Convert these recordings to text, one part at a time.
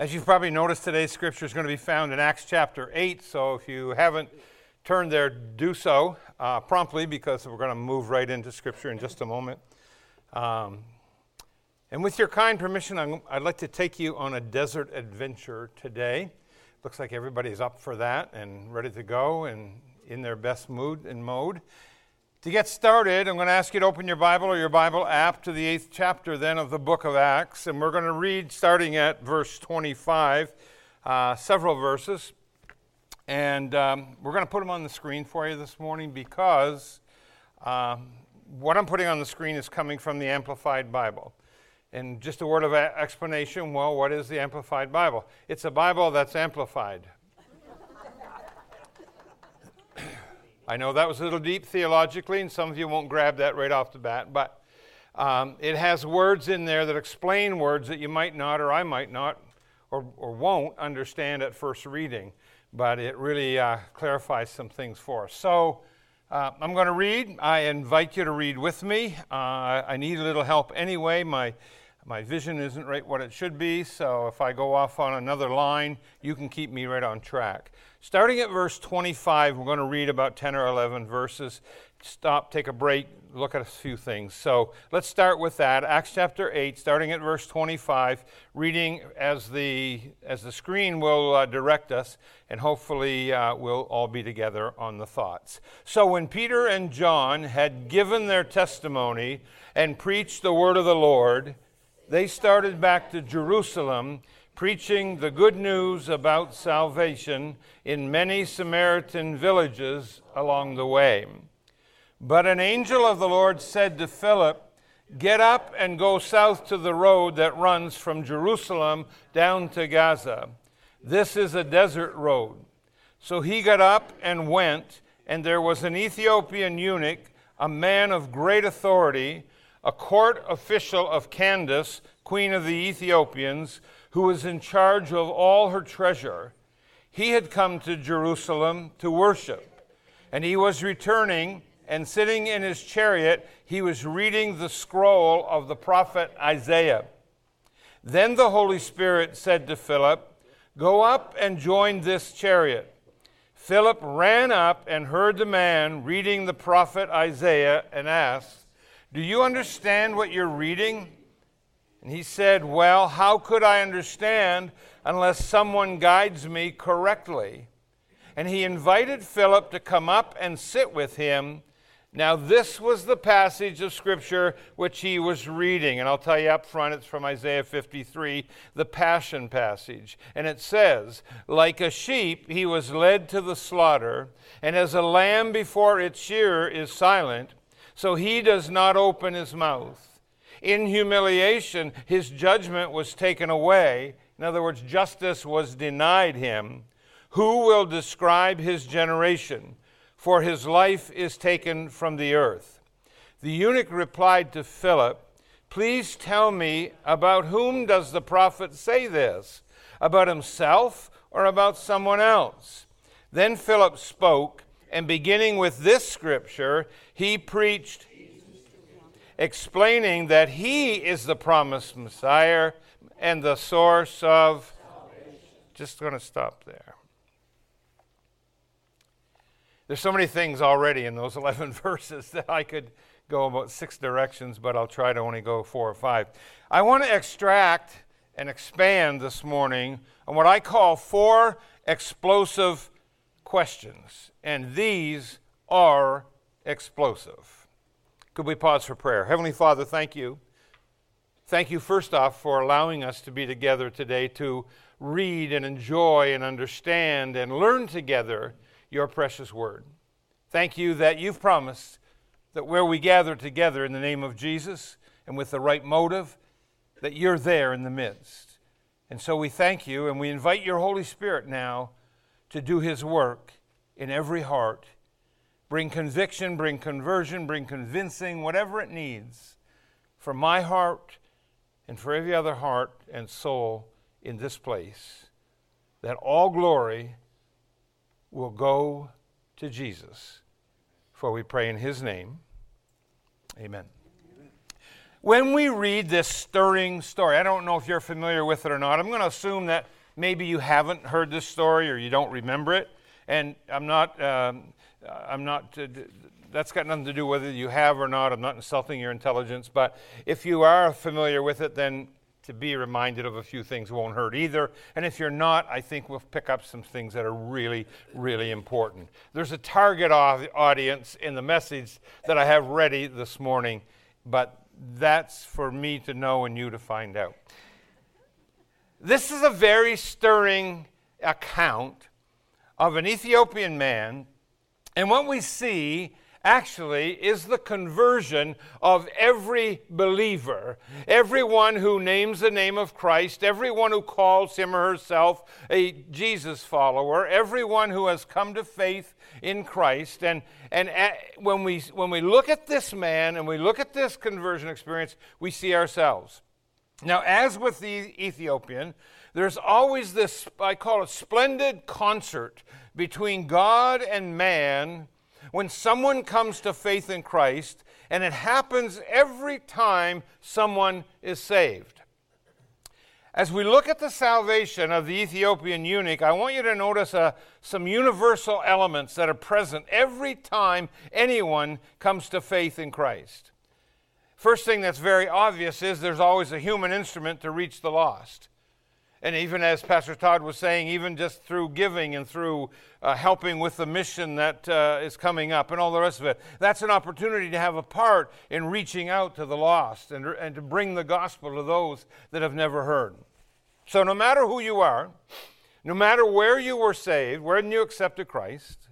As you've probably noticed, today's scripture is going to be found in Acts chapter 8. So if you haven't turned there, do so uh, promptly because we're going to move right into scripture in just a moment. Um, and with your kind permission, i would like to take you on a desert adventure today. Looks like everybody's up for that and ready to go and in their best mood and mode. To get started, I'm going to ask you to open your Bible or your Bible app to the eighth chapter then of the book of Acts, and we're going to read starting at verse 25, uh, several verses. And um, we're going to put them on the screen for you this morning because um, what I'm putting on the screen is coming from the Amplified Bible. And just a word of explanation well, what is the Amplified Bible? It's a Bible that's amplified. I know that was a little deep theologically, and some of you won't grab that right off the bat, but um, it has words in there that explain words that you might not, or I might not, or, or won't understand at first reading, but it really uh, clarifies some things for us. So uh, I'm going to read. I invite you to read with me. Uh, I need a little help anyway. My my vision isn't right what it should be, so if I go off on another line, you can keep me right on track. Starting at verse 25, we're going to read about 10 or 11 verses. Stop, take a break, look at a few things. So let's start with that. Acts chapter 8, starting at verse 25, reading as the, as the screen will uh, direct us, and hopefully uh, we'll all be together on the thoughts. So when Peter and John had given their testimony and preached the word of the Lord, they started back to Jerusalem preaching the good news about salvation in many Samaritan villages along the way. But an angel of the Lord said to Philip, Get up and go south to the road that runs from Jerusalem down to Gaza. This is a desert road. So he got up and went, and there was an Ethiopian eunuch, a man of great authority, a court official of Candace, queen of the Ethiopians, who was in charge of all her treasure. He had come to Jerusalem to worship, and he was returning, and sitting in his chariot, he was reading the scroll of the prophet Isaiah. Then the Holy Spirit said to Philip, Go up and join this chariot. Philip ran up and heard the man reading the prophet Isaiah and asked, Do you understand what you're reading? And he said, Well, how could I understand unless someone guides me correctly? And he invited Philip to come up and sit with him. Now, this was the passage of Scripture which he was reading. And I'll tell you up front, it's from Isaiah 53, the Passion passage. And it says, Like a sheep, he was led to the slaughter, and as a lamb before its shearer is silent, so he does not open his mouth. In humiliation, his judgment was taken away. In other words, justice was denied him. Who will describe his generation? For his life is taken from the earth. The eunuch replied to Philip, Please tell me, about whom does the prophet say this? About himself or about someone else? Then Philip spoke, and beginning with this scripture, he preached explaining that he is the promised Messiah and the source of. Just going to stop there. There's so many things already in those 11 verses that I could go about six directions, but I'll try to only go four or five. I want to extract and expand this morning on what I call four explosive questions, and these are explosive. Could we pause for prayer? Heavenly Father, thank you. Thank you, first off, for allowing us to be together today to read and enjoy and understand and learn together your precious word. Thank you that you've promised that where we gather together in the name of Jesus and with the right motive, that you're there in the midst. And so we thank you and we invite your Holy Spirit now to do his work in every heart Bring conviction, bring conversion, bring convincing, whatever it needs for my heart and for every other heart and soul in this place. That all glory will go to Jesus. For we pray in his name. Amen. when we read this stirring story, I don't know if you're familiar with it or not. I'm going to assume that maybe you haven't heard this story or you don't remember it. And I'm not, um, I'm not, uh, that's got nothing to do whether you have or not. I'm not insulting your intelligence. But if you are familiar with it, then to be reminded of a few things won't hurt either. And if you're not, I think we'll pick up some things that are really, really important. There's a target audience in the message that I have ready this morning, but that's for me to know and you to find out. This is a very stirring account of an Ethiopian man, and what we see actually is the conversion of every believer, everyone who names the name of Christ, everyone who calls him or herself a Jesus follower, everyone who has come to faith in Christ. And, and at, when, we, when we look at this man and we look at this conversion experience, we see ourselves. Now, as with the Ethiopian, there's always this, I call it splendid concert between God and man when someone comes to faith in Christ, and it happens every time someone is saved. As we look at the salvation of the Ethiopian eunuch, I want you to notice uh, some universal elements that are present every time anyone comes to faith in Christ. First thing that's very obvious is there's always a human instrument to reach the lost. And even as Pastor Todd was saying, even just through giving and through uh, helping with the mission that uh, is coming up and all the rest of it, that's an opportunity to have a part in reaching out to the lost and, and to bring the gospel to those that have never heard. So, no matter who you are, no matter where you were saved, when you accepted Christ,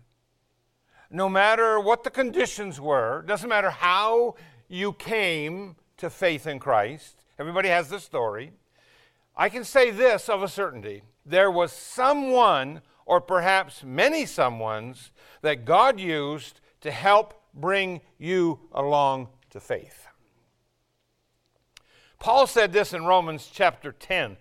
no matter what the conditions were, doesn't matter how you came to faith in Christ, everybody has the story I can say this of a certainty there was someone, or perhaps many someones, that God used to help bring you along to faith. Paul said this in Romans chapter 10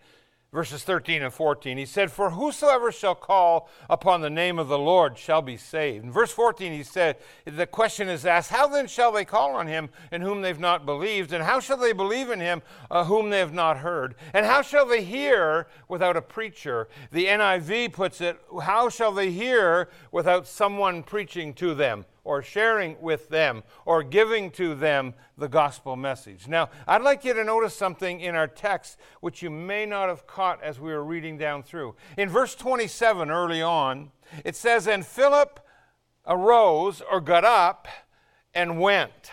verses 13 and 14. He said, For whosoever shall call upon the name of the Lord shall be saved. In verse 14, he said, The question is asked, How then shall they call on him in whom they've not believed? And how shall they believe in him uh, whom they have not heard? And how shall they hear without a preacher? The NIV puts it, How shall they hear without someone preaching to them? Or sharing with them or giving to them the gospel message. Now, I'd like you to notice something in our text which you may not have caught as we were reading down through. In verse 27, early on, it says, And Philip arose or got up and went.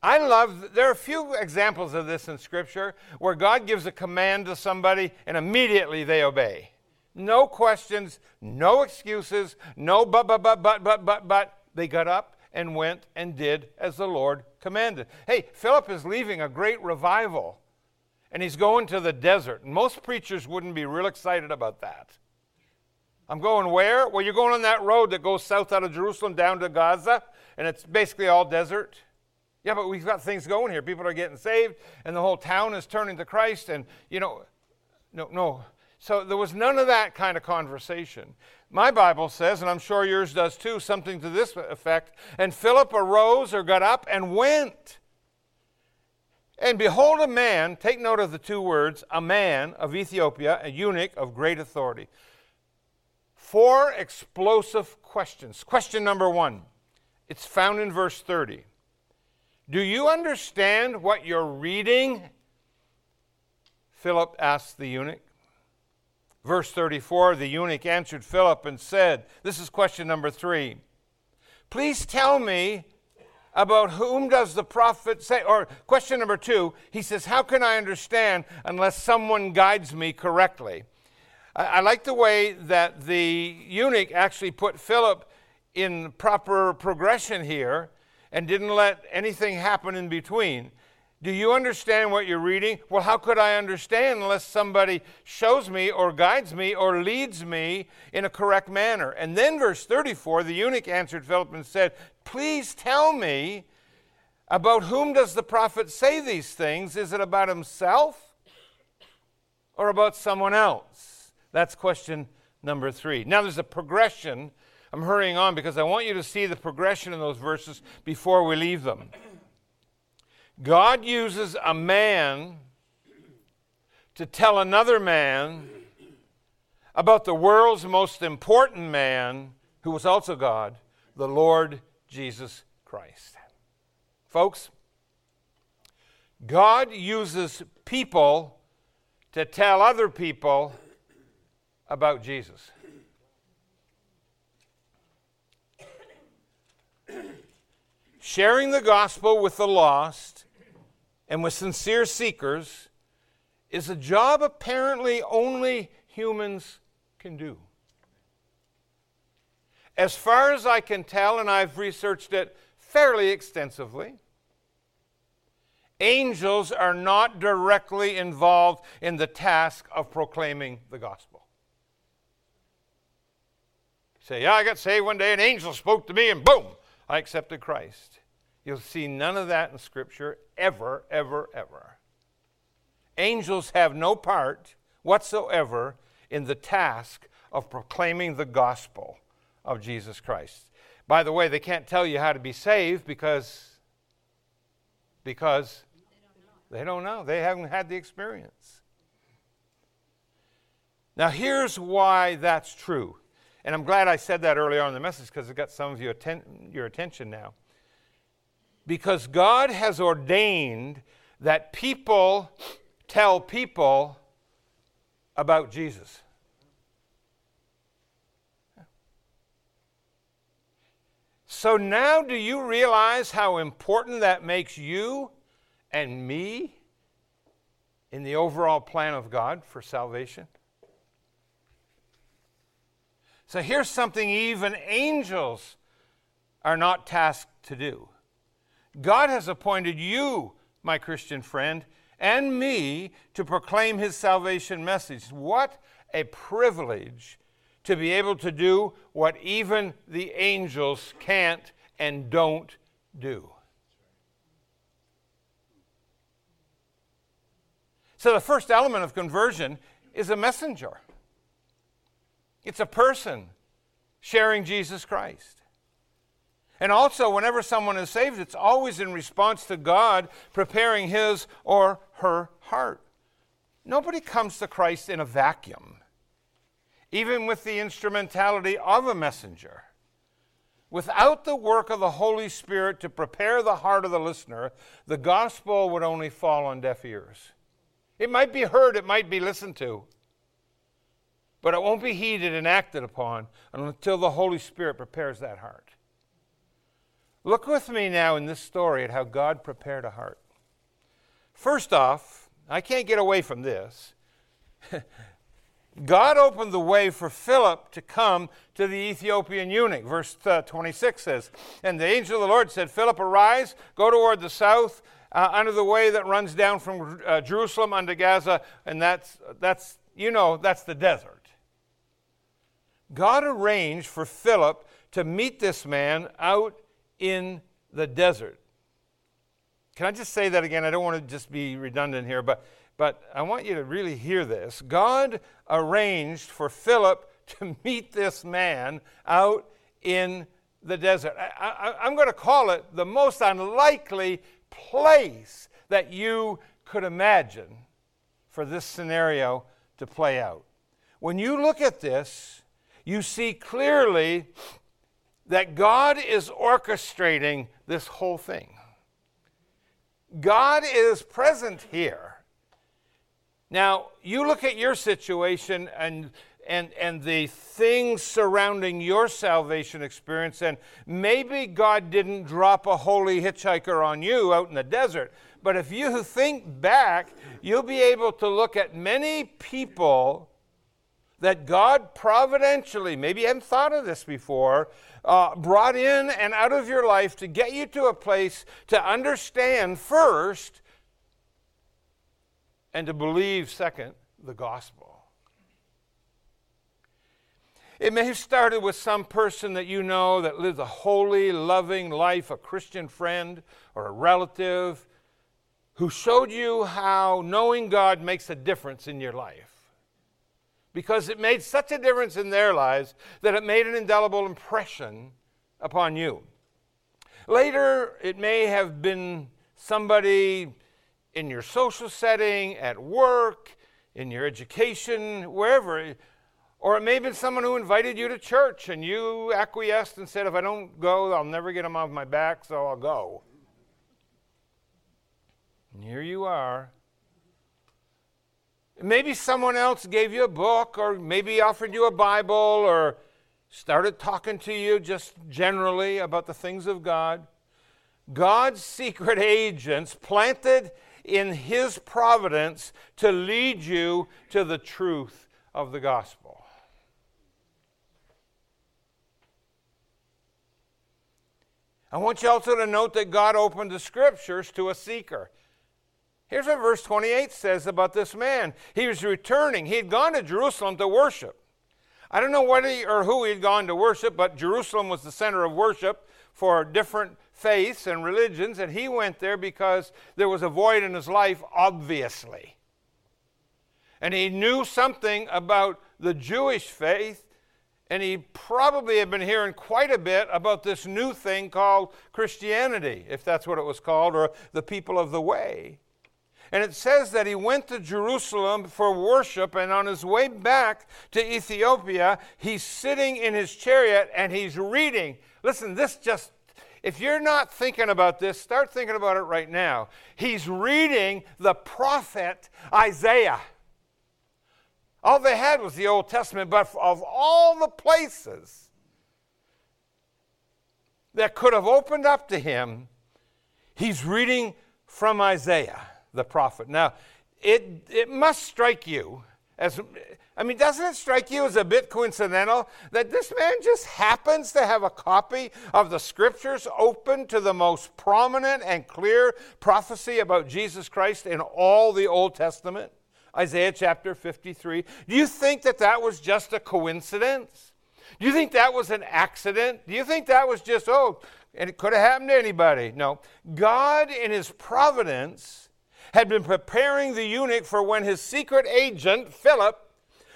I love, there are a few examples of this in Scripture where God gives a command to somebody and immediately they obey. No questions, no excuses, no but, but, but, but, but, but, but. They got up and went and did as the Lord commanded. Hey, Philip is leaving a great revival and he's going to the desert. And most preachers wouldn't be real excited about that. I'm going where? Well, you're going on that road that goes south out of Jerusalem down to Gaza, and it's basically all desert. Yeah, but we've got things going here. People are getting saved, and the whole town is turning to Christ, and, you know, no, no. So there was none of that kind of conversation. My Bible says, and I'm sure yours does too, something to this effect. And Philip arose or got up and went. And behold, a man, take note of the two words, a man of Ethiopia, a eunuch of great authority. Four explosive questions. Question number one it's found in verse 30. Do you understand what you're reading? Philip asked the eunuch. Verse 34 the eunuch answered Philip and said, This is question number three. Please tell me about whom does the prophet say? Or question number two, he says, How can I understand unless someone guides me correctly? I, I like the way that the eunuch actually put Philip in proper progression here and didn't let anything happen in between. Do you understand what you're reading? Well, how could I understand unless somebody shows me or guides me or leads me in a correct manner? And then, verse 34, the eunuch answered Philip and said, Please tell me, about whom does the prophet say these things? Is it about himself or about someone else? That's question number three. Now, there's a progression. I'm hurrying on because I want you to see the progression in those verses before we leave them. God uses a man to tell another man about the world's most important man, who was also God, the Lord Jesus Christ. Folks, God uses people to tell other people about Jesus. Sharing the gospel with the lost and with sincere seekers is a job apparently only humans can do. As far as I can tell, and I've researched it fairly extensively, angels are not directly involved in the task of proclaiming the gospel. say, yeah, I got saved one day, an angel spoke to me, and boom, I accepted Christ. You'll see none of that in Scripture ever, ever, ever. Angels have no part whatsoever in the task of proclaiming the gospel of Jesus Christ. By the way, they can't tell you how to be saved because because they don't know. They haven't had the experience. Now, here's why that's true. And I'm glad I said that earlier on in the message because it got some of atten- your attention now. Because God has ordained that people tell people about Jesus. So now, do you realize how important that makes you and me in the overall plan of God for salvation? So here's something even angels are not tasked to do. God has appointed you, my Christian friend, and me to proclaim his salvation message. What a privilege to be able to do what even the angels can't and don't do. So, the first element of conversion is a messenger, it's a person sharing Jesus Christ. And also, whenever someone is saved, it's always in response to God preparing his or her heart. Nobody comes to Christ in a vacuum, even with the instrumentality of a messenger. Without the work of the Holy Spirit to prepare the heart of the listener, the gospel would only fall on deaf ears. It might be heard, it might be listened to, but it won't be heeded and acted upon until the Holy Spirit prepares that heart. Look with me now in this story at how God prepared a heart. First off, I can't get away from this. God opened the way for Philip to come to the Ethiopian eunuch. Verse uh, 26 says, And the angel of the Lord said, Philip, arise, go toward the south, uh, under the way that runs down from uh, Jerusalem unto Gaza, and that's, that's, you know, that's the desert. God arranged for Philip to meet this man out in the desert. Can I just say that again? I don't want to just be redundant here, but, but I want you to really hear this. God arranged for Philip to meet this man out in the desert. I, am going to call it the most unlikely place that you could imagine for this scenario to play out. When you look at this, you see clearly that God is orchestrating this whole thing. God is present here. Now, you look at your situation and and, and the things surrounding your salvation experience, and maybe God didn't drop a holy hitchhiker on you out in the desert. But if you think back, you'll be able to look at many people that God providentially, maybe you haven't thought of this before, uh, brought in and out of your life to get you to a place to understand first and to believe second the gospel. It may have started with some person that you know that lives a holy, loving life, a Christian friend or a relative who showed you how knowing God makes a difference in your life because it made such a difference in their lives that it made an indelible impression upon you. Later, it may have been somebody in your social setting, at work, in your education, wherever. Or it may have been someone who invited you to church and you acquiesced and said, if I don't go, I'll never get them off my back, so I'll go. And here you are. Maybe someone else gave you a book, or maybe offered you a Bible, or started talking to you just generally about the things of God. God's secret agents planted in His providence to lead you to the truth of the gospel. I want you also to note that God opened the scriptures to a seeker. Here's what verse 28 says about this man. He was returning. He had gone to Jerusalem to worship. I don't know what he or who he had gone to worship, but Jerusalem was the center of worship for different faiths and religions, and he went there because there was a void in his life, obviously. And he knew something about the Jewish faith, and he probably had been hearing quite a bit about this new thing called Christianity, if that's what it was called, or the people of the way. And it says that he went to Jerusalem for worship, and on his way back to Ethiopia, he's sitting in his chariot and he's reading. Listen, this just, if you're not thinking about this, start thinking about it right now. He's reading the prophet Isaiah. All they had was the Old Testament, but of all the places that could have opened up to him, he's reading from Isaiah the prophet. Now, it, it must strike you as, I mean, doesn't it strike you as a bit coincidental that this man just happens to have a copy of the scriptures open to the most prominent and clear prophecy about Jesus Christ in all the Old Testament? Isaiah chapter 53. Do you think that that was just a coincidence? Do you think that was an accident? Do you think that was just, oh, and it could have happened to anybody? No. God, in His providence, had been preparing the eunuch for when his secret agent, Philip,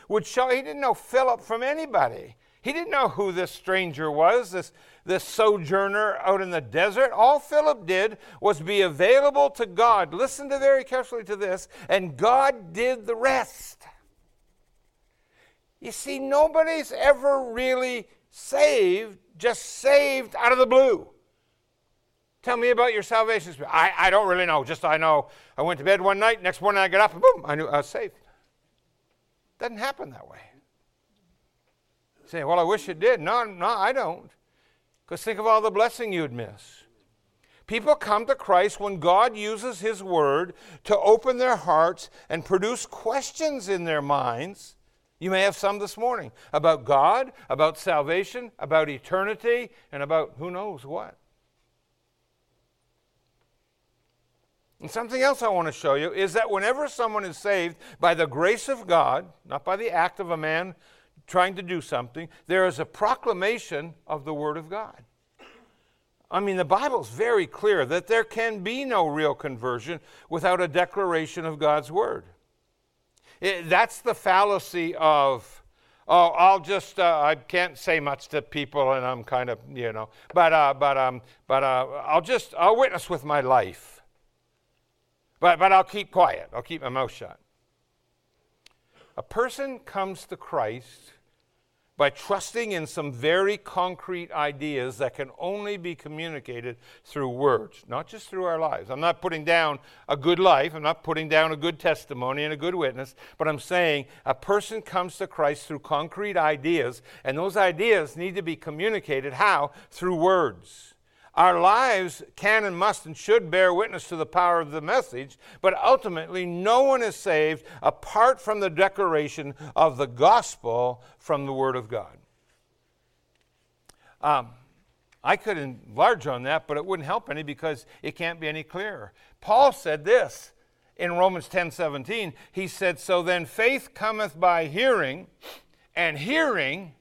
would show. He didn't know Philip from anybody. He didn't know who this stranger was, this, this sojourner out in the desert. All Philip did was be available to God. Listen to very carefully to this, and God did the rest. You see, nobody's ever really saved, just saved out of the blue. Tell me about your salvation. I, I don't really know. Just I know I went to bed one night, next morning I got up, and boom, I knew I was saved. Doesn't happen that way. say, well, I wish it did. No, no, I don't. Because think of all the blessing you'd miss. People come to Christ when God uses His Word to open their hearts and produce questions in their minds. You may have some this morning about God, about salvation, about eternity, and about who knows what. And something else I want to show you is that whenever someone is saved by the grace of God, not by the act of a man trying to do something, there is a proclamation of the Word of God. I mean, the Bible's very clear that there can be no real conversion without a declaration of God's Word. It, that's the fallacy of, oh, I'll just, uh, I can't say much to people and I'm kind of, you know, but, uh, but, um, but uh, I'll just, I'll witness with my life. But, but I'll keep quiet, I'll keep my mouth shut. A person comes to Christ by trusting in some very concrete ideas that can only be communicated through words, not just through our lives. I'm not putting down a good life, I'm not putting down a good testimony and a good witness, but I'm saying a person comes to Christ through concrete ideas, and those ideas need to be communicated how? Through words. Our lives can and must and should bear witness to the power of the message, but ultimately, no one is saved apart from the declaration of the gospel from the Word of God. Um, I could enlarge on that, but it wouldn't help any because it can't be any clearer. Paul said this in Romans 10 17. He said, So then faith cometh by hearing, and hearing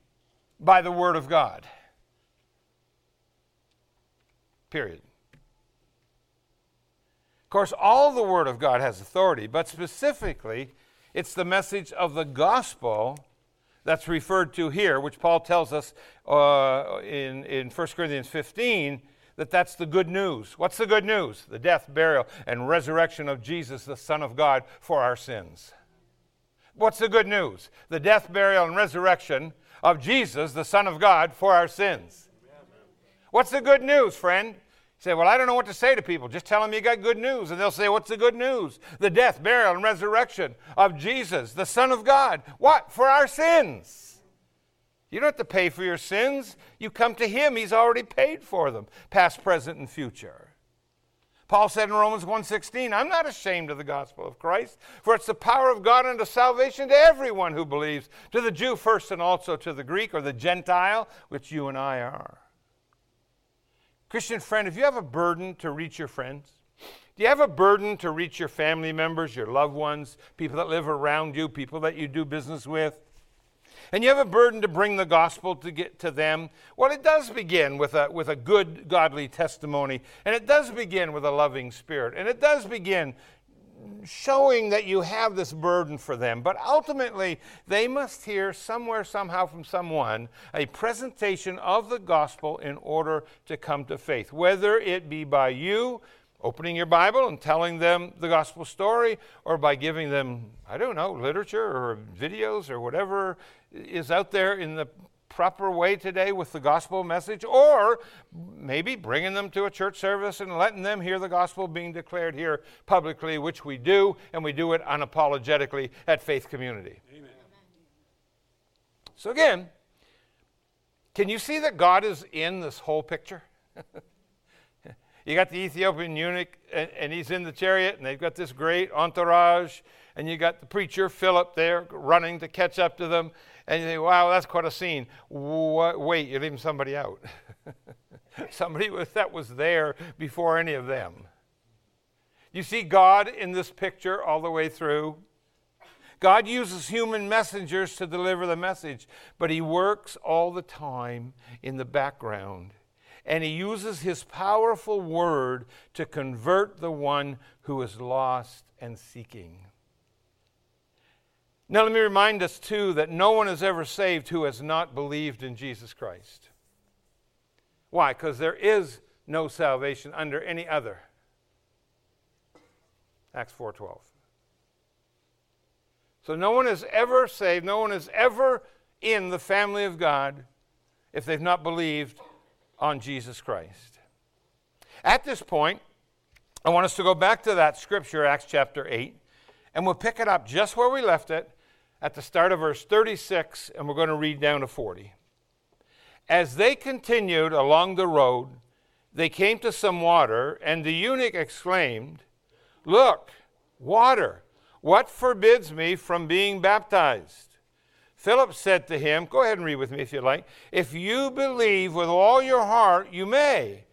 by the Word of God. Period. Of course, all the Word of God has authority, but specifically, it's the message of the gospel that's referred to here, which Paul tells us uh, in, in 1 Corinthians 15 that that's the good news. What's the good news? The death, burial, and resurrection of Jesus, the Son of God, for our sins. What's the good news? The death, burial, and resurrection of Jesus, the Son of God, for our sins. What's the good news, friend? You say, Well, I don't know what to say to people. Just tell them you got good news. And they'll say, What's the good news? The death, burial, and resurrection of Jesus, the Son of God. What? For our sins. You don't have to pay for your sins. You come to Him, He's already paid for them, past, present, and future. Paul said in Romans 1:16, I'm not ashamed of the gospel of Christ, for it's the power of God unto salvation to everyone who believes, to the Jew first and also to the Greek or the Gentile, which you and I are. Christian friend, if you have a burden to reach your friends, do you have a burden to reach your family members, your loved ones, people that live around you, people that you do business with? and you have a burden to bring the gospel to get to them, well, it does begin with a, with a good, godly testimony, and it does begin with a loving spirit, and it does begin showing that you have this burden for them. But ultimately, they must hear somewhere, somehow, from someone a presentation of the gospel in order to come to faith, whether it be by you opening your Bible and telling them the gospel story, or by giving them, I don't know, literature or videos or whatever is out there in the proper way today with the gospel message, or maybe bringing them to a church service and letting them hear the gospel being declared here publicly, which we do, and we do it unapologetically at Faith Community. Amen. So, again, can you see that God is in this whole picture? You got the Ethiopian eunuch, and, and, he's in the chariot, and they've got this great entourage, and you got the preacher Philip there running to catch up to them, and you think, wow, that's quite a scene. Wait, you're leaving somebody out. somebody that was there before any of them. You see God in this picture all the way through. God uses human messengers to deliver the message, but He works all the time in the background and he uses his powerful word to convert the one who is lost and seeking. Now, let me remind us, too, that no one is ever saved who has not believed in Jesus Christ. Why? Because there is no salvation under any other. Acts 4:12. So no one is ever saved, no one is ever in the family of God if they've not believed on Jesus Christ. At this point, I want us to go back to that scripture, Acts chapter 8, and we'll pick it up just where we left it at the start of verse 36, and we're going to read down to 40. As they continued along the road, they came to some water, and the eunuch exclaimed, Look, water, what forbids me from being baptized? Philip said to him, Go ahead and read with me if you like. If you believe with all your heart, you may.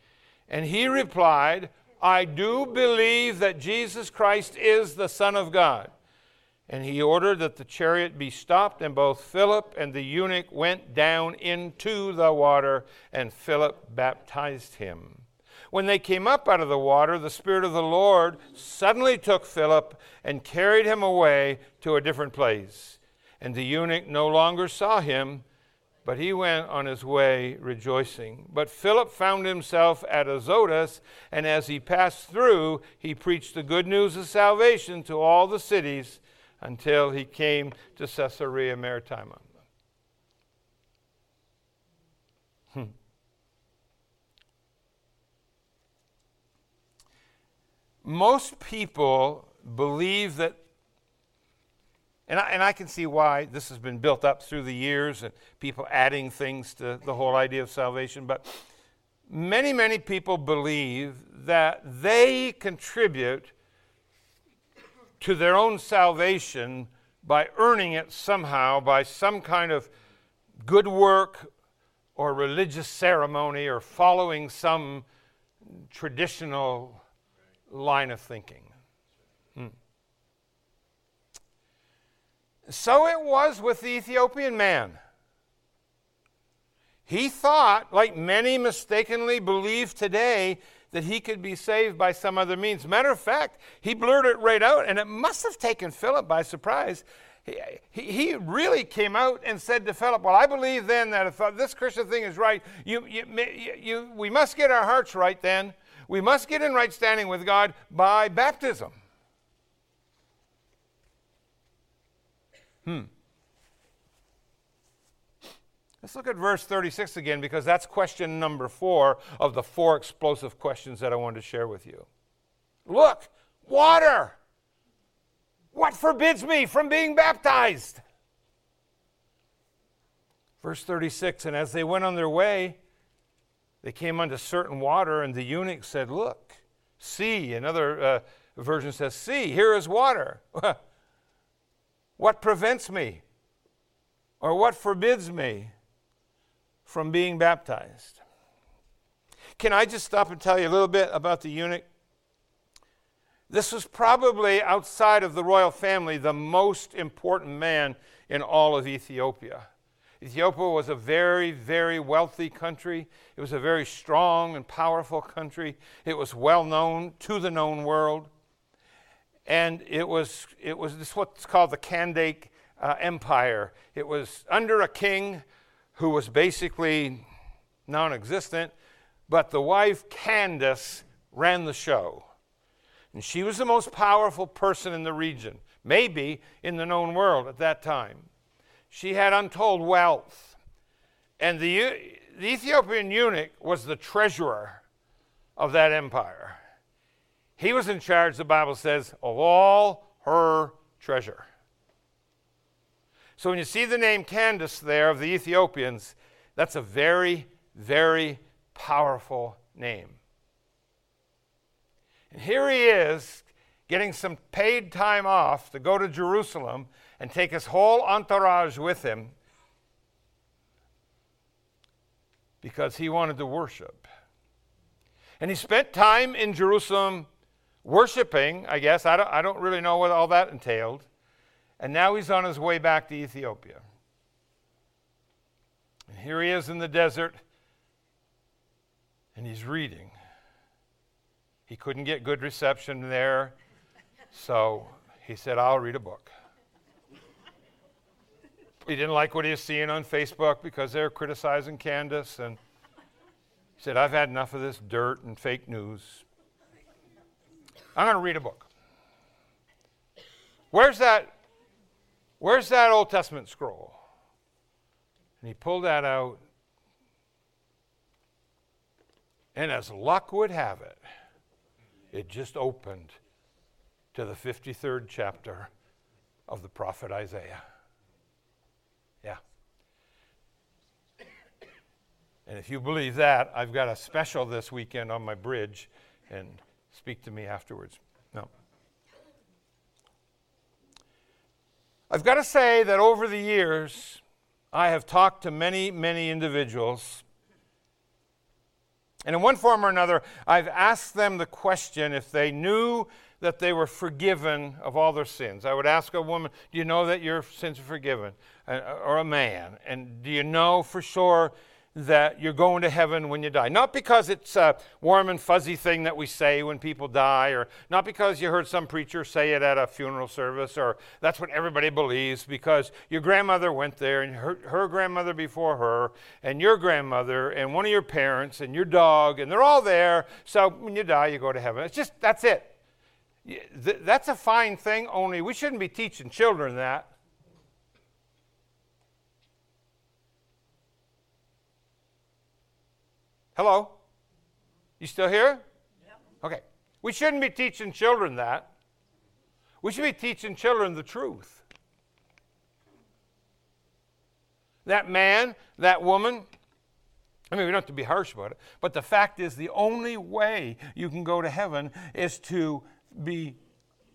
And he replied, I do believe that Jesus Christ is the Son of God. And he ordered that the chariot be stopped, and both Philip and the eunuch went down into the water, and Philip baptized him. When they came up out of the water, the Spirit of the Lord suddenly took Philip and carried him away to a different place. And the eunuch no longer saw him, but he went on his way rejoicing. But Philip found himself at Azotus, and as he passed through, he preached the good news of salvation to all the cities until he came to Caesarea Maritima. Hmm. Most people believe that and I, and I can see why this has been built up through the years and people adding things to the whole idea of salvation. But many, many people believe that they contribute to their own salvation by earning it somehow by some kind of good work or religious ceremony or following some traditional line of thinking. Hmm. So it was with the Ethiopian man. He thought, like many mistakenly believe today, that he could be saved by some other means. Matter of fact, he blurted it right out, and it must have taken Philip by surprise. he, he really came out and said to Philip, Well, I believe then that if this Christian thing is right, you, you, you, we must get our hearts right then. We must get in right standing with God by baptism. Hmm. Let's look at verse 36 again because that's question number four of the four explosive questions that I wanted to share with you. Look, water. What forbids me from being baptized? Verse 36 And as they went on their way, they came unto certain water, and the eunuch said, Look, see. Another uh, version says, See, here is water. what prevents me? Or what forbids me from being baptized? Can I just stop and tell you a little bit about the eunuch? This was probably outside of the royal family the most important man in all of Ethiopia. Ethiopia was a very, very wealthy country. It was a very strong and powerful country. It was well known to the known world. And it was, it was this what's called the Kandake uh, Empire. It was under a king who was basically non existent, but the wife, Candace, ran the show. And she was the most powerful person in the region, maybe in the known world at that time. She had untold wealth. And the, the Ethiopian eunuch was the treasurer of that empire. He was in charge, the Bible says, of all her treasure. So when you see the name Candace there of the Ethiopians, that's a very, very powerful name. And here he is getting some paid time off to go to Jerusalem and take his whole entourage with him because he wanted to worship. And he spent time in Jerusalem worshiping, I guess. I don't, I don't really know what all that entailed. And now he's on his way back to Ethiopia. And here he is in the desert, and he's reading. He couldn't get good reception there, so he said, I'll read a book. He didn't like what he was seeing on Facebook because they were criticizing Candace, and he said, I've had enough of this dirt and fake news. I'm going to read a book. Where's that? Where's that Old Testament scroll? And he pulled that out. And as luck would have it, it just opened to the 53rd chapter of the prophet Isaiah. Yeah. And if you believe that, I've got a special this weekend on my bridge, and speak to me afterwards. No. I've got to say that over the years, I have talked to many, many individuals and in one form or another, I've asked them the question if they knew that they were forgiven of all their sins. I would ask a woman, Do you know that your sins are forgiven? Or a man. And do you know for sure that you're going to heaven when you die. Not because it's a warm and fuzzy thing that we say when people die, or not because you heard some preacher say it at a funeral service, or that's what everybody believes, because your grandmother went there, and her, her grandmother before her, and your grandmother, and one of your parents, and your dog, and they're all there. So when you die, you go to heaven. It's just, that's it. That's a fine thing, only we shouldn't be teaching children that. Hello? You still here? Yep. Okay. We shouldn't be teaching children that. We should be teaching children the truth. That man, that woman, I mean, we don't have to be harsh about it, but the fact is the only way you can go to heaven is to be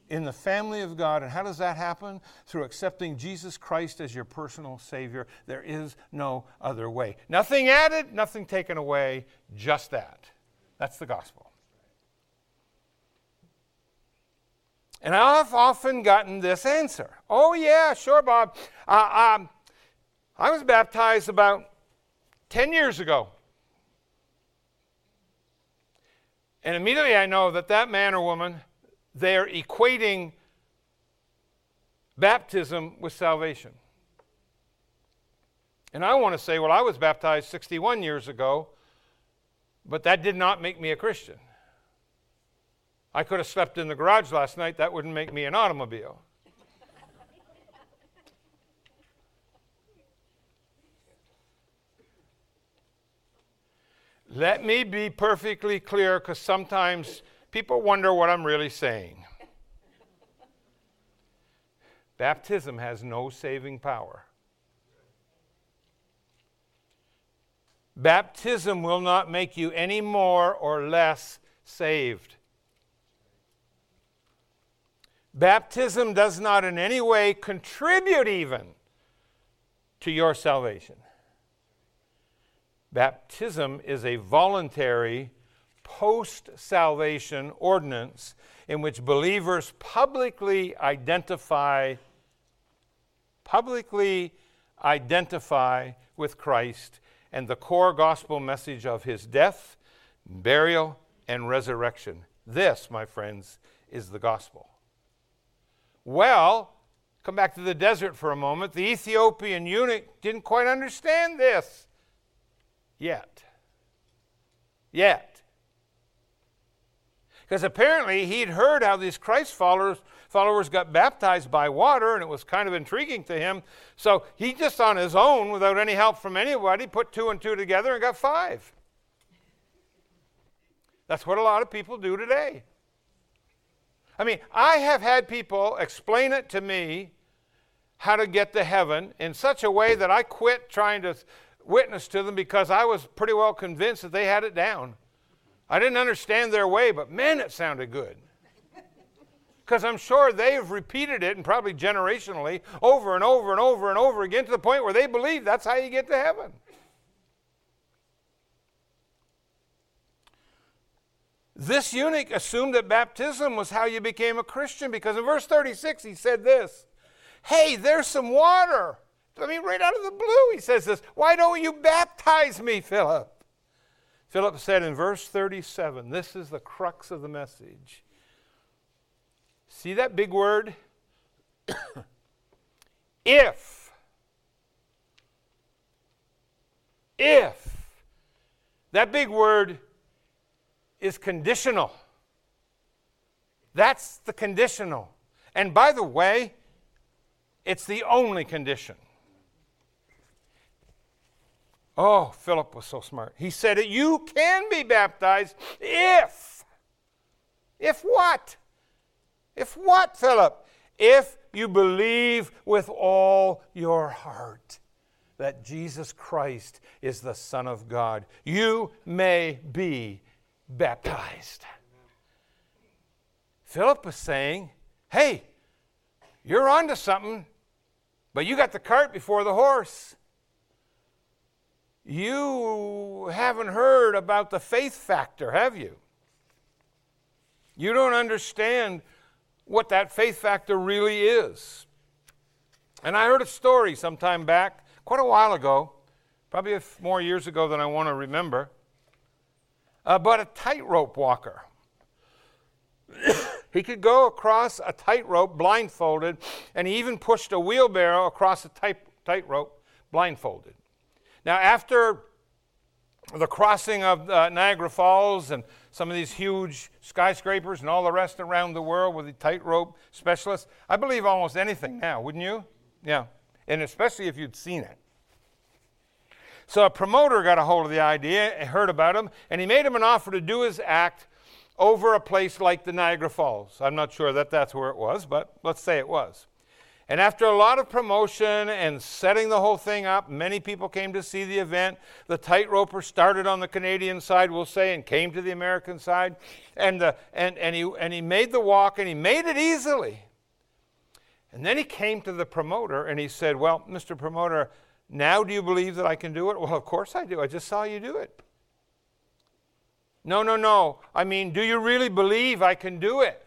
in the family of God. And how does that happen? Through accepting Jesus Christ as your personal Savior. There is no other way. Nothing added, nothing taken away, just that. That's the gospel. And I've often gotten this answer Oh, yeah, sure, Bob. Uh, um, I was baptized about 10 years ago. And immediately I know that that man or woman they're equating baptism with salvation. And I want to say, well, I was baptized 61 years ago, but that did not make me a Christian. I could have slept in the garage last night, that wouldn't make me an automobile. Let me be perfectly clear because sometimes people wonder what I'm really saying. Baptism has no saving power. Baptism will not make you any more or less saved. Baptism does not in any way contribute even to your salvation. Baptism is a voluntary post salvation ordinance in which believers publicly identify publicly identify with Christ and the core gospel message of his death, burial, and resurrection. This, my friends, is the gospel. Well, come back to the desert for a moment. The Ethiopian eunuch didn't quite understand this yet. Yet. Because apparently he'd heard how these Christ followers, followers got baptized by water, and it was kind of intriguing to him. So he just on his own, without any help from anybody, put two and two together and got five. That's what a lot of people do today. I mean, I have had people explain it to me how to get to heaven in such a way that I quit trying to witness to them because I was pretty well convinced that they had it down. I didn't understand their way, but man, it sounded good. Because I'm sure they've repeated it and probably generationally over and over and over and over again to the point where they believe that's how you get to heaven. This eunuch assumed that baptism was how you became a Christian because in verse 36 he said this Hey, there's some water. I mean, right out of the blue, he says this Why don't you baptize me, Philip? Philip said in verse 37, this is the crux of the message. See that big word? if. If. That big word is conditional. That's the conditional. And by the way, it's the only condition. Oh, Philip was so smart. He said you can be baptized if. If what? If what, Philip? If you believe with all your heart that Jesus Christ is the Son of God, you may be baptized. Philip was saying, Hey, you're onto something, but you got the cart before the horse. You haven't heard about the faith factor, have you? You don't understand what that faith factor really is. And I heard a story sometime back, quite a while ago, probably more years ago than I want to remember, about a tightrope walker. he could go across a tightrope blindfolded, and he even pushed a wheelbarrow across a tightrope blindfolded. Now, after the crossing of uh, Niagara Falls and some of these huge skyscrapers and all the rest around the world with the tightrope specialists, I believe almost anything now, wouldn't you? Yeah. And especially if you'd seen it. So a promoter got a hold of the idea, heard about him, and he made him an offer to do his act over a place like the Niagara Falls. I'm not sure that that's where it was, but let's say it was. And after a lot of promotion and setting the whole thing up, many people came to see the event. The tightroper started on the Canadian side, we'll say, and came to the American side. And, the, and, and, he, and he made the walk, and he made it easily. And then he came to the promoter and he said, Well, Mr. Promoter, now do you believe that I can do it? Well, of course I do. I just saw you do it. No, no, no. I mean, do you really believe I can do it?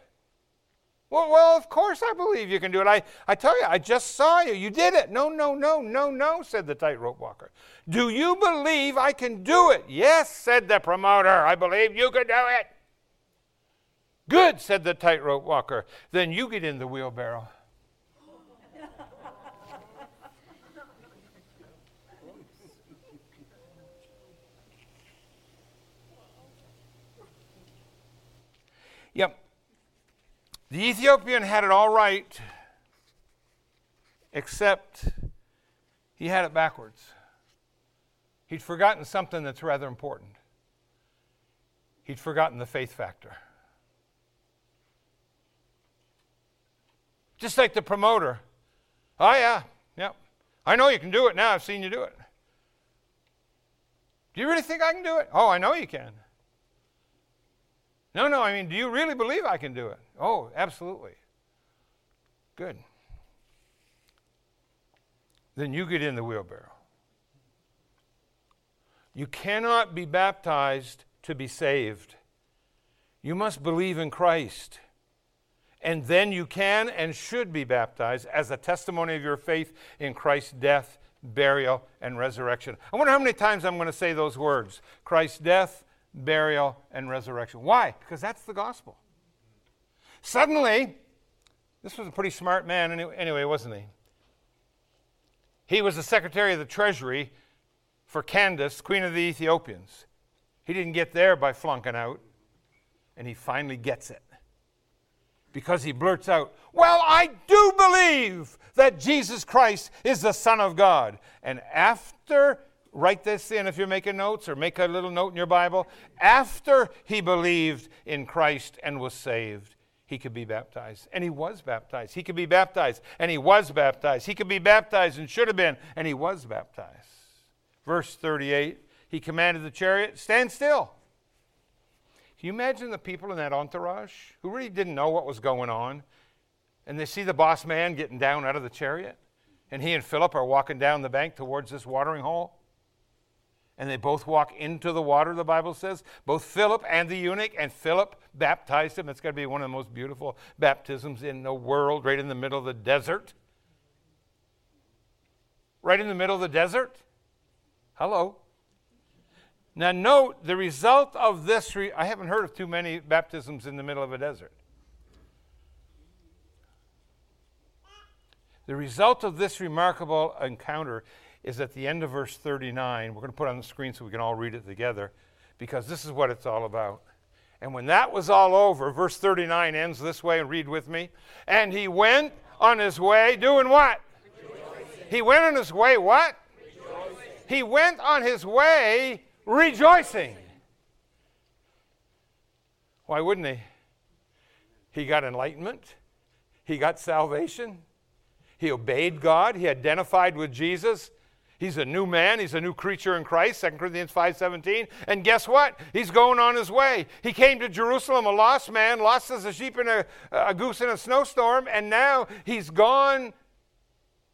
Well, well, of course I believe you can do it. I, I tell you, I just saw you. You did it. No, no, no, no, no, said the tightrope walker. Do you believe I can do it? Yes, said the promoter. I believe you can do it. Good, said the tightrope walker. Then you get in the wheelbarrow. yep. The Ethiopian had it all right, except he had it backwards. He'd forgotten something that's rather important. He'd forgotten the faith factor. Just like the promoter. Oh, yeah, yep. I know you can do it now. I've seen you do it. Do you really think I can do it? Oh, I know you can. No, no, I mean, do you really believe I can do it? Oh, absolutely. Good. Then you get in the wheelbarrow. You cannot be baptized to be saved. You must believe in Christ. And then you can and should be baptized as a testimony of your faith in Christ's death, burial, and resurrection. I wonder how many times I'm going to say those words Christ's death, burial, and resurrection. Why? Because that's the gospel. Suddenly, this was a pretty smart man anyway, wasn't he? He was the secretary of the treasury for Candace, queen of the Ethiopians. He didn't get there by flunking out, and he finally gets it. Because he blurts out, Well, I do believe that Jesus Christ is the Son of God. And after write this in if you're making notes or make a little note in your Bible. After he believed in Christ and was saved, he could be baptized. And he was baptized. He could be baptized. And he was baptized. He could be baptized and should have been. And he was baptized. Verse 38 He commanded the chariot, Stand still. Can you imagine the people in that entourage who really didn't know what was going on? And they see the boss man getting down out of the chariot. And he and Philip are walking down the bank towards this watering hole and they both walk into the water, the Bible says. Both Philip and the eunuch, and Philip baptized him. It's got to be one of the most beautiful baptisms in the world, right in the middle of the desert. Right in the middle of the desert. Hello. Now, note the result of this. Re- I haven't heard of too many baptisms in the middle of a desert. The result of this remarkable encounter is at the end of verse 39. We're going to put on the screen so we can all read it together because this is what it's all about. And when that was all over, verse 39 ends this way, and read with me. And he went on his way doing what? Rejoicing. He went on his way what? Rejoicing. He went on his way rejoicing. Why wouldn't he? He got enlightenment, he got salvation, he obeyed God, he identified with Jesus, He's a new man. He's a new creature in Christ, 2 Corinthians 5.17. And guess what? He's going on his way. He came to Jerusalem a lost man, lost as a sheep in a, a goose in a snowstorm, and now he's gone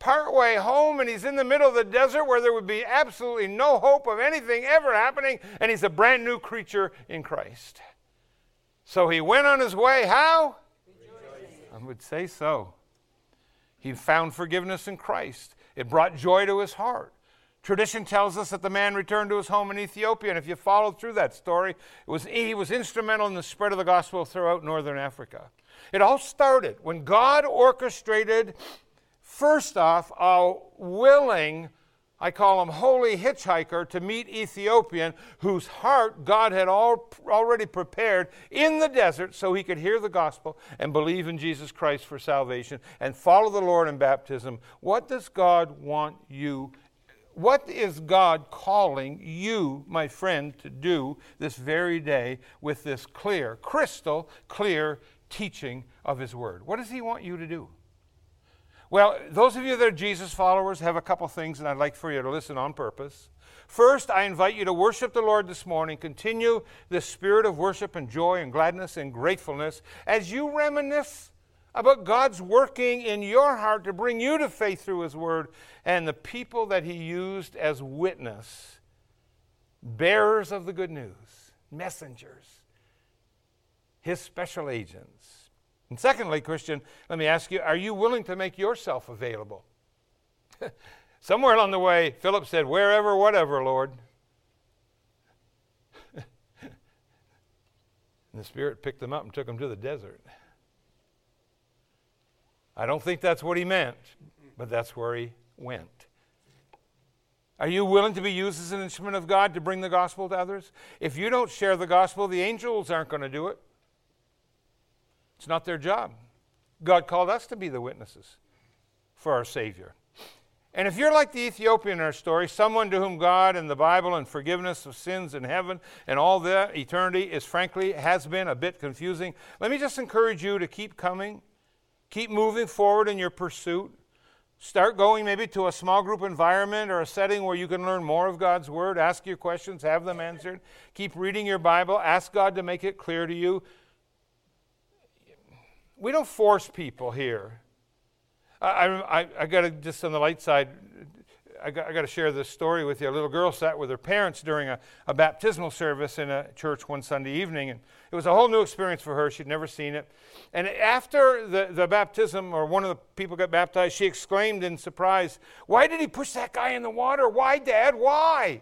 partway home and he's in the middle of the desert where there would be absolutely no hope of anything ever happening, and he's a brand new creature in Christ. So he went on his way. How? Rejoicing. I would say so. He found forgiveness in Christ. It brought joy to his heart. Tradition tells us that the man returned to his home in Ethiopia, and if you follow through that story, it was, he was instrumental in the spread of the gospel throughout northern Africa. It all started when God orchestrated, first off, a willing I call him holy hitchhiker to meet Ethiopian whose heart God had all, already prepared in the desert so he could hear the gospel and believe in Jesus Christ for salvation and follow the Lord in baptism. What does God want you? What is God calling you, my friend, to do this very day with this clear, crystal clear teaching of His Word? What does He want you to do? Well, those of you that are Jesus followers have a couple things, and I'd like for you to listen on purpose. First, I invite you to worship the Lord this morning. Continue the spirit of worship and joy and gladness and gratefulness as you reminisce about God's working in your heart to bring you to faith through His Word and the people that He used as witness, bearers of the good news, messengers, His special agents. And secondly, Christian, let me ask you are you willing to make yourself available? Somewhere along the way, Philip said, Wherever, whatever, Lord. and the Spirit picked him up and took him to the desert. I don't think that's what he meant, but that's where he went. Are you willing to be used as an instrument of God to bring the gospel to others? If you don't share the gospel, the angels aren't going to do it. It's not their job. God called us to be the witnesses for our Savior. And if you're like the Ethiopian in our story, someone to whom God and the Bible and forgiveness of sins in heaven and all that eternity is frankly has been a bit confusing, let me just encourage you to keep coming, keep moving forward in your pursuit. Start going maybe to a small group environment or a setting where you can learn more of God's Word. Ask your questions, have them answered. Keep reading your Bible. Ask God to make it clear to you. We don't force people here. I, I, I got to, just on the light side, I got, I got, to share this story with you. A little girl sat with her parents during a, a, baptismal service in a church one Sunday evening, and it was a whole new experience for her. She'd never seen it. And after the, the baptism, or one of the people got baptized, she exclaimed in surprise, Why did he push that guy in the water? Why, Dad? Why?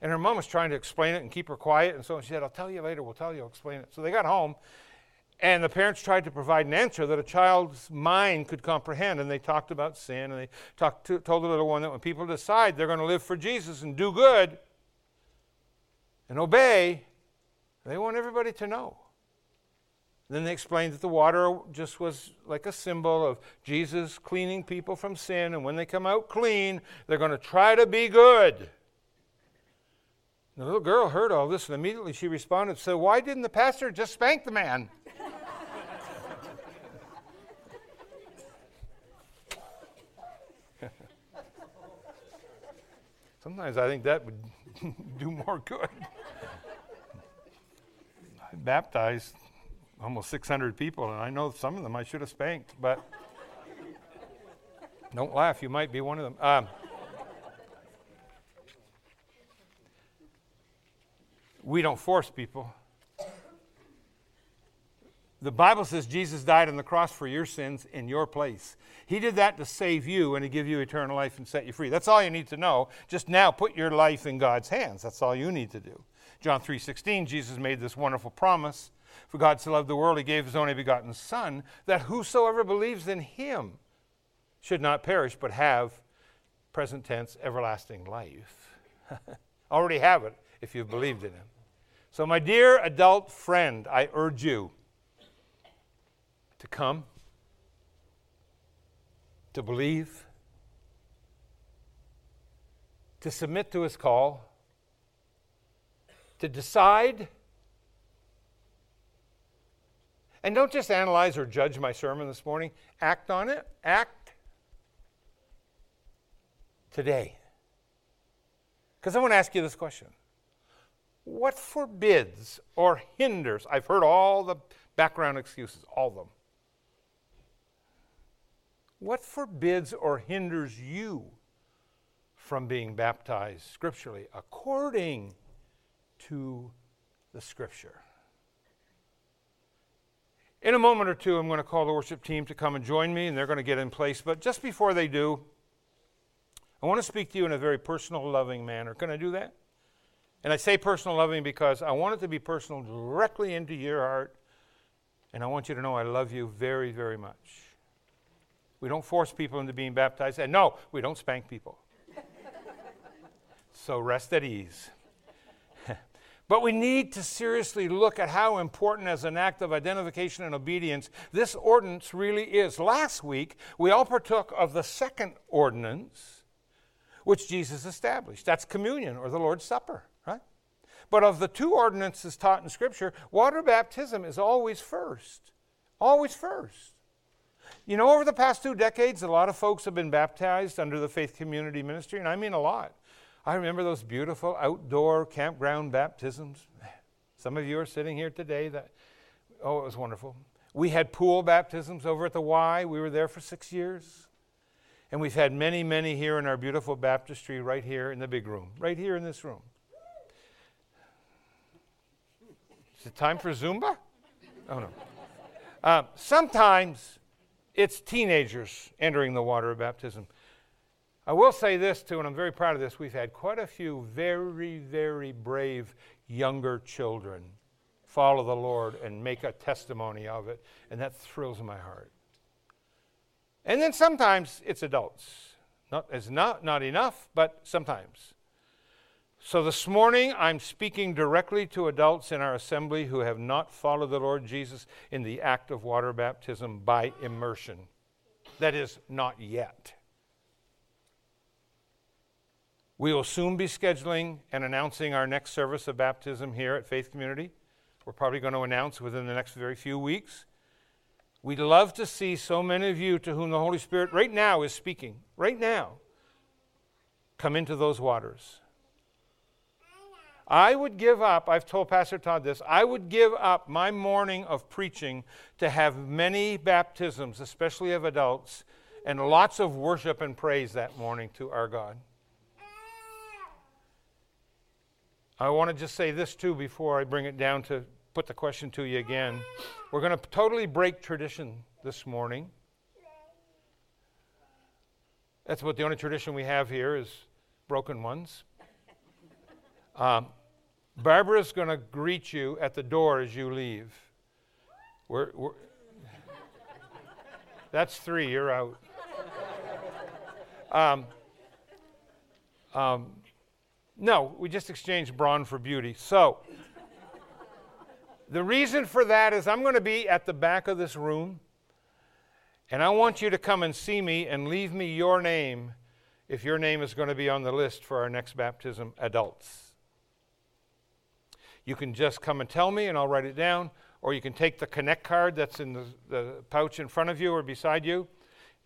And her mom was trying to explain it and keep her quiet, and so she said, I'll tell you later, we'll tell you, I'll explain it. So they got home, and the parents tried to provide an answer that a child's mind could comprehend. And they talked about sin. And they talked to, told the little one that when people decide they're going to live for Jesus and do good and obey, they want everybody to know. Then they explained that the water just was like a symbol of Jesus cleaning people from sin. And when they come out clean, they're going to try to be good. The little girl heard all this and immediately she responded, So why didn't the pastor just spank the man? Sometimes I think that would do more good. I baptized almost 600 people, and I know some of them I should have spanked, but don't laugh, you might be one of them. Um, we don't force people. The Bible says Jesus died on the cross for your sins in your place. He did that to save you and to give you eternal life and set you free. That's all you need to know. Just now put your life in God's hands. That's all you need to do. John 3:16 Jesus made this wonderful promise. For God so loved the world he gave his only begotten son that whosoever believes in him should not perish but have present tense everlasting life. Already have it if you've believed in him. So my dear adult friend, I urge you to come, to believe, to submit to his call, to decide. And don't just analyze or judge my sermon this morning, act on it. Act today. Because I want to ask you this question What forbids or hinders? I've heard all the background excuses, all of them. What forbids or hinders you from being baptized scripturally according to the scripture? In a moment or two, I'm going to call the worship team to come and join me, and they're going to get in place. But just before they do, I want to speak to you in a very personal, loving manner. Can I do that? And I say personal, loving because I want it to be personal directly into your heart, and I want you to know I love you very, very much. We don't force people into being baptized. And no, we don't spank people. so rest at ease. but we need to seriously look at how important, as an act of identification and obedience, this ordinance really is. Last week, we all partook of the second ordinance, which Jesus established. That's communion or the Lord's Supper, right? But of the two ordinances taught in Scripture, water baptism is always first. Always first. You know, over the past two decades, a lot of folks have been baptized under the faith community ministry, and I mean a lot. I remember those beautiful outdoor campground baptisms. Some of you are sitting here today that, oh, it was wonderful. We had pool baptisms over at the Y. We were there for six years. And we've had many, many here in our beautiful baptistry right here in the big room, right here in this room. Is it time for Zumba? Oh, no. Uh, sometimes it's teenagers entering the water of baptism. I will say this too, and I'm very proud of this. We've had quite a few very, very brave younger children follow the Lord and make a testimony of it, and that thrills my heart. And then sometimes it's adults. Not, it's not, not enough, but sometimes. So this morning, I'm speaking directly to adults in our assembly who have not followed the Lord Jesus in the act of water baptism by immersion. That is, not yet. We will soon be scheduling and announcing our next service of baptism here at Faith Community. We're probably going to announce within the next very few weeks. We'd love to see so many of you to whom the Holy Spirit right now is speaking, right now, come into those waters. I would give up, I've told Pastor Todd this, I would give up my morning of preaching to have many baptisms, especially of adults, and lots of worship and praise that morning to our God. I want to just say this too before I bring it down to put the question to you again. We're going to totally break tradition this morning. That's about the only tradition we have here is broken ones. Um, Barbara's going to greet you at the door as you leave. We're, we're that's three, you're out. Um, um, no, we just exchanged brawn for beauty. So, the reason for that is I'm going to be at the back of this room, and I want you to come and see me and leave me your name if your name is going to be on the list for our next baptism, adults. You can just come and tell me, and I'll write it down, or you can take the Connect card that's in the, the pouch in front of you or beside you,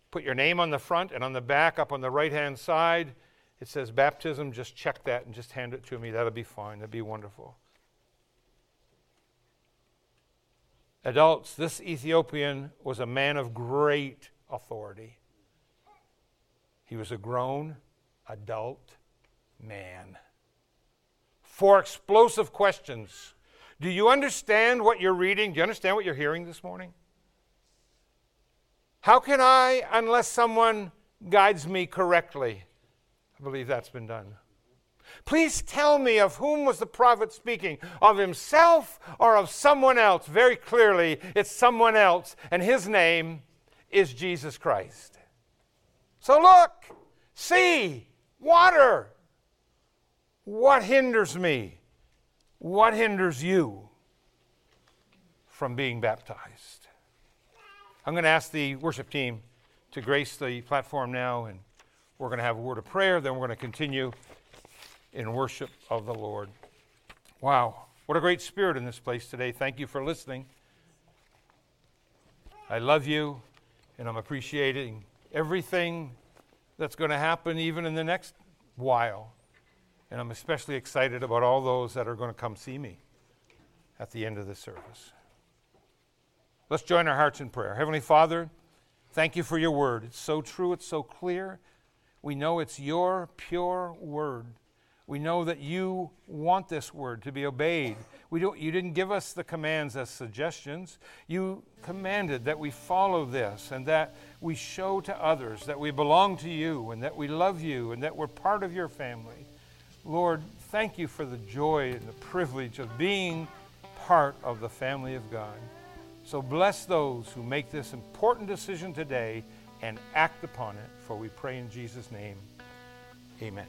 put your name on the front, and on the back, up on the right hand side, it says baptism. Just check that and just hand it to me. That'll be fine. That'll be wonderful. Adults, this Ethiopian was a man of great authority. He was a grown adult man. Four explosive questions. Do you understand what you're reading? Do you understand what you're hearing this morning? How can I, unless someone guides me correctly? I believe that's been done. Please tell me of whom was the prophet speaking? Of himself or of someone else? Very clearly, it's someone else, and his name is Jesus Christ. So look, see, water. What hinders me? What hinders you from being baptized? I'm going to ask the worship team to grace the platform now, and we're going to have a word of prayer, then we're going to continue in worship of the Lord. Wow, what a great spirit in this place today. Thank you for listening. I love you, and I'm appreciating everything that's going to happen even in the next while. And I'm especially excited about all those that are going to come see me at the end of this service. Let's join our hearts in prayer. Heavenly Father, thank you for your word. It's so true, it's so clear. We know it's your pure word. We know that you want this word to be obeyed. We don't, you didn't give us the commands as suggestions. You commanded that we follow this and that we show to others that we belong to you and that we love you and that we're part of your family. Lord, thank you for the joy and the privilege of being part of the family of God. So bless those who make this important decision today and act upon it, for we pray in Jesus' name. Amen.